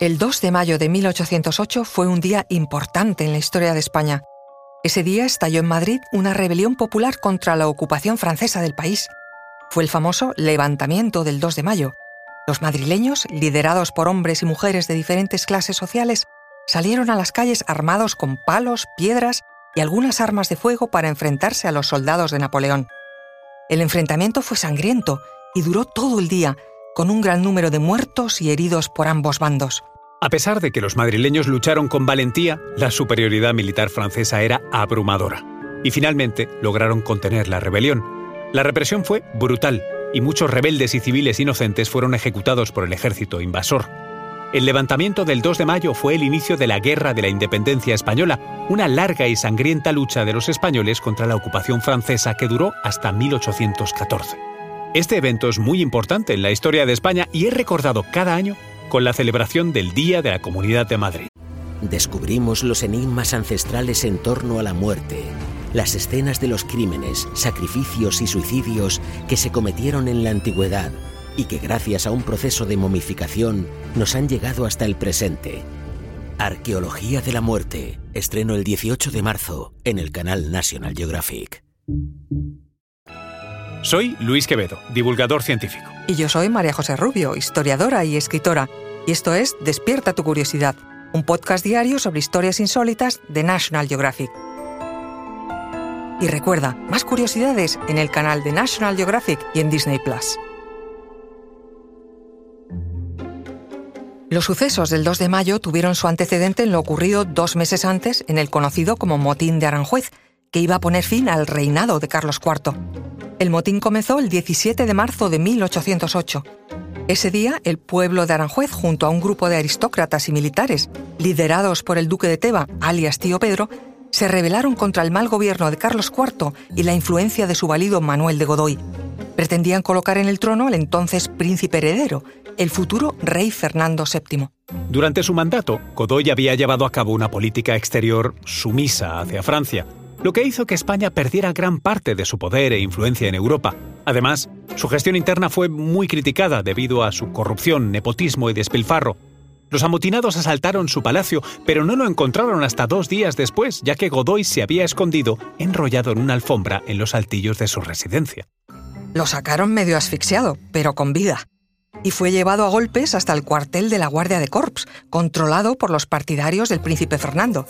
El 2 de mayo de 1808 fue un día importante en la historia de España. Ese día estalló en Madrid una rebelión popular contra la ocupación francesa del país. Fue el famoso levantamiento del 2 de mayo. Los madrileños, liderados por hombres y mujeres de diferentes clases sociales, salieron a las calles armados con palos, piedras y algunas armas de fuego para enfrentarse a los soldados de Napoleón. El enfrentamiento fue sangriento y duró todo el día, con un gran número de muertos y heridos por ambos bandos. A pesar de que los madrileños lucharon con valentía, la superioridad militar francesa era abrumadora. Y finalmente lograron contener la rebelión. La represión fue brutal y muchos rebeldes y civiles inocentes fueron ejecutados por el ejército invasor. El levantamiento del 2 de mayo fue el inicio de la Guerra de la Independencia Española, una larga y sangrienta lucha de los españoles contra la ocupación francesa que duró hasta 1814. Este evento es muy importante en la historia de España y es recordado cada año con la celebración del Día de la Comunidad de Madrid. Descubrimos los enigmas ancestrales en torno a la muerte, las escenas de los crímenes, sacrificios y suicidios que se cometieron en la antigüedad y que gracias a un proceso de momificación nos han llegado hasta el presente. Arqueología de la muerte, estreno el 18 de marzo en el canal National Geographic. Soy Luis Quevedo, divulgador científico. Y yo soy María José Rubio, historiadora y escritora. Y esto es Despierta tu curiosidad, un podcast diario sobre historias insólitas de National Geographic. Y recuerda, más curiosidades en el canal de National Geographic y en Disney Plus. Los sucesos del 2 de mayo tuvieron su antecedente en lo ocurrido dos meses antes en el conocido como Motín de Aranjuez, que iba a poner fin al reinado de Carlos IV. El motín comenzó el 17 de marzo de 1808. Ese día, el pueblo de Aranjuez, junto a un grupo de aristócratas y militares, liderados por el duque de Teba, alias Tío Pedro, se rebelaron contra el mal gobierno de Carlos IV y la influencia de su valido Manuel de Godoy. Pretendían colocar en el trono al entonces príncipe heredero, el futuro rey Fernando VII. Durante su mandato, Godoy había llevado a cabo una política exterior sumisa hacia Francia, lo que hizo que España perdiera gran parte de su poder e influencia en Europa. Además, su gestión interna fue muy criticada debido a su corrupción, nepotismo y despilfarro. Los amotinados asaltaron su palacio, pero no lo encontraron hasta dos días después, ya que Godoy se había escondido enrollado en una alfombra en los altillos de su residencia. Lo sacaron medio asfixiado, pero con vida. Y fue llevado a golpes hasta el cuartel de la Guardia de Corps, controlado por los partidarios del príncipe Fernando.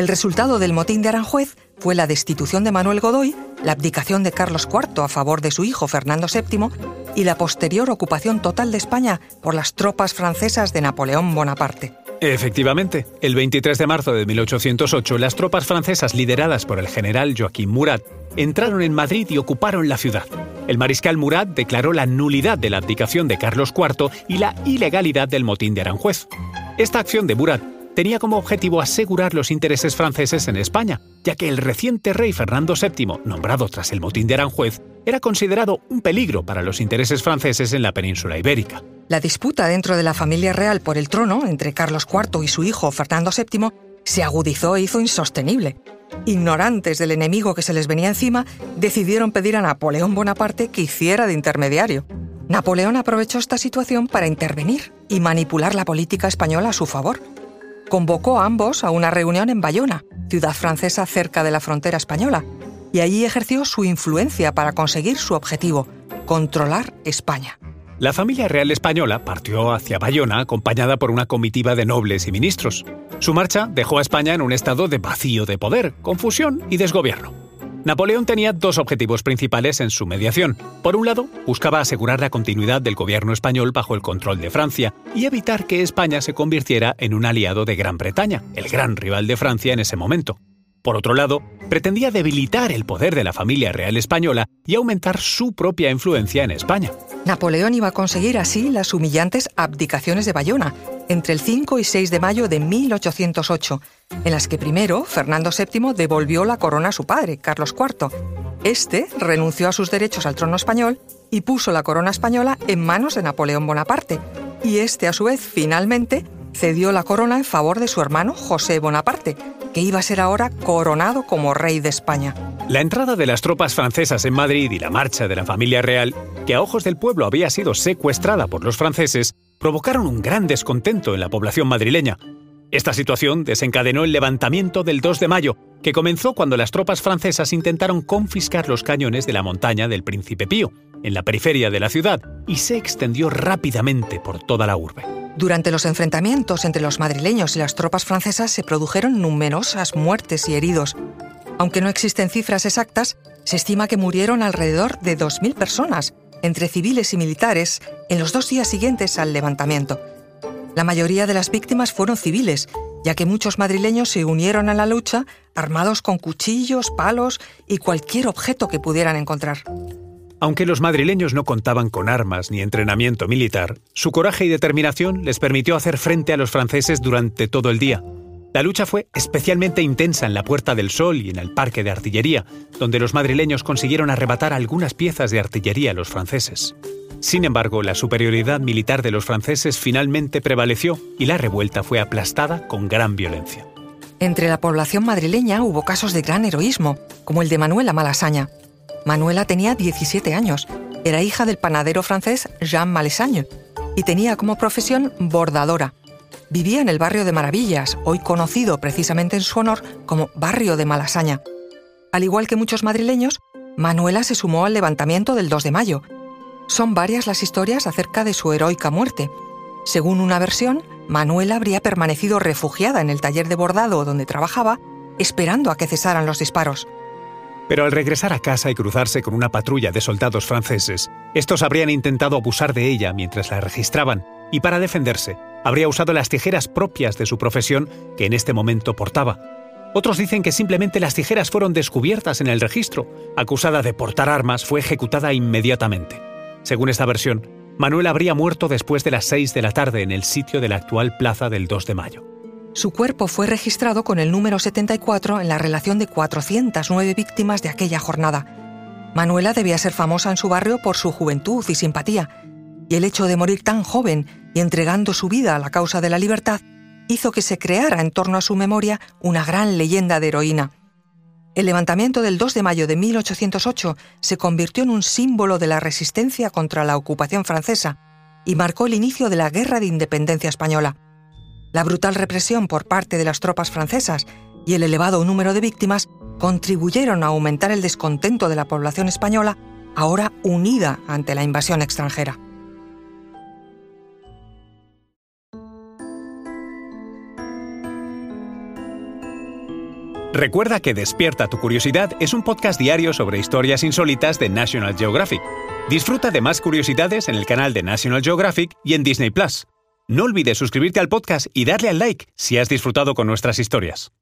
El resultado del motín de Aranjuez fue la destitución de Manuel Godoy, la abdicación de Carlos IV a favor de su hijo Fernando VII y la posterior ocupación total de España por las tropas francesas de Napoleón Bonaparte. Efectivamente, el 23 de marzo de 1808, las tropas francesas lideradas por el general Joaquín Murat entraron en Madrid y ocuparon la ciudad. El mariscal Murat declaró la nulidad de la abdicación de Carlos IV y la ilegalidad del motín de Aranjuez. Esta acción de Murat tenía como objetivo asegurar los intereses franceses en España, ya que el reciente rey Fernando VII, nombrado tras el motín de Aranjuez, era considerado un peligro para los intereses franceses en la península ibérica. La disputa dentro de la familia real por el trono entre Carlos IV y su hijo Fernando VII se agudizó e hizo insostenible. Ignorantes del enemigo que se les venía encima, decidieron pedir a Napoleón Bonaparte que hiciera de intermediario. Napoleón aprovechó esta situación para intervenir y manipular la política española a su favor convocó a ambos a una reunión en Bayona, ciudad francesa cerca de la frontera española, y allí ejerció su influencia para conseguir su objetivo, controlar España. La familia real española partió hacia Bayona acompañada por una comitiva de nobles y ministros. Su marcha dejó a España en un estado de vacío de poder, confusión y desgobierno. Napoleón tenía dos objetivos principales en su mediación. Por un lado, buscaba asegurar la continuidad del gobierno español bajo el control de Francia y evitar que España se convirtiera en un aliado de Gran Bretaña, el gran rival de Francia en ese momento. Por otro lado, pretendía debilitar el poder de la familia real española y aumentar su propia influencia en España. Napoleón iba a conseguir así las humillantes abdicaciones de Bayona, entre el 5 y 6 de mayo de 1808, en las que primero Fernando VII devolvió la corona a su padre, Carlos IV. Este renunció a sus derechos al trono español y puso la corona española en manos de Napoleón Bonaparte, y este a su vez finalmente cedió la corona en favor de su hermano José Bonaparte, que iba a ser ahora coronado como rey de España. La entrada de las tropas francesas en Madrid y la marcha de la familia real, que a ojos del pueblo había sido secuestrada por los franceses, provocaron un gran descontento en la población madrileña. Esta situación desencadenó el levantamiento del 2 de mayo, que comenzó cuando las tropas francesas intentaron confiscar los cañones de la montaña del Príncipe Pío, en la periferia de la ciudad, y se extendió rápidamente por toda la urbe. Durante los enfrentamientos entre los madrileños y las tropas francesas se produjeron numerosas muertes y heridos. Aunque no existen cifras exactas, se estima que murieron alrededor de 2.000 personas, entre civiles y militares, en los dos días siguientes al levantamiento. La mayoría de las víctimas fueron civiles, ya que muchos madrileños se unieron a la lucha armados con cuchillos, palos y cualquier objeto que pudieran encontrar. Aunque los madrileños no contaban con armas ni entrenamiento militar, su coraje y determinación les permitió hacer frente a los franceses durante todo el día. La lucha fue especialmente intensa en la Puerta del Sol y en el Parque de Artillería, donde los madrileños consiguieron arrebatar algunas piezas de artillería a los franceses. Sin embargo, la superioridad militar de los franceses finalmente prevaleció y la revuelta fue aplastada con gran violencia. Entre la población madrileña hubo casos de gran heroísmo, como el de Manuela Malasaña. Manuela tenía 17 años, era hija del panadero francés Jean Malasagne y tenía como profesión bordadora. Vivía en el barrio de Maravillas, hoy conocido precisamente en su honor como Barrio de Malasaña. Al igual que muchos madrileños, Manuela se sumó al levantamiento del 2 de mayo. Son varias las historias acerca de su heroica muerte. Según una versión, Manuela habría permanecido refugiada en el taller de bordado donde trabajaba, esperando a que cesaran los disparos. Pero al regresar a casa y cruzarse con una patrulla de soldados franceses, estos habrían intentado abusar de ella mientras la registraban, y para defenderse, habría usado las tijeras propias de su profesión que en este momento portaba. Otros dicen que simplemente las tijeras fueron descubiertas en el registro. Acusada de portar armas, fue ejecutada inmediatamente. Según esta versión, Manuel habría muerto después de las 6 de la tarde en el sitio de la actual plaza del 2 de mayo. Su cuerpo fue registrado con el número 74 en la relación de 409 víctimas de aquella jornada. Manuela debía ser famosa en su barrio por su juventud y simpatía, y el hecho de morir tan joven y entregando su vida a la causa de la libertad hizo que se creara en torno a su memoria una gran leyenda de heroína. El levantamiento del 2 de mayo de 1808 se convirtió en un símbolo de la resistencia contra la ocupación francesa y marcó el inicio de la Guerra de Independencia Española. La brutal represión por parte de las tropas francesas y el elevado número de víctimas contribuyeron a aumentar el descontento de la población española, ahora unida ante la invasión extranjera. Recuerda que Despierta tu Curiosidad es un podcast diario sobre historias insólitas de National Geographic. Disfruta de más curiosidades en el canal de National Geographic y en Disney Plus. No olvides suscribirte al podcast y darle al like si has disfrutado con nuestras historias.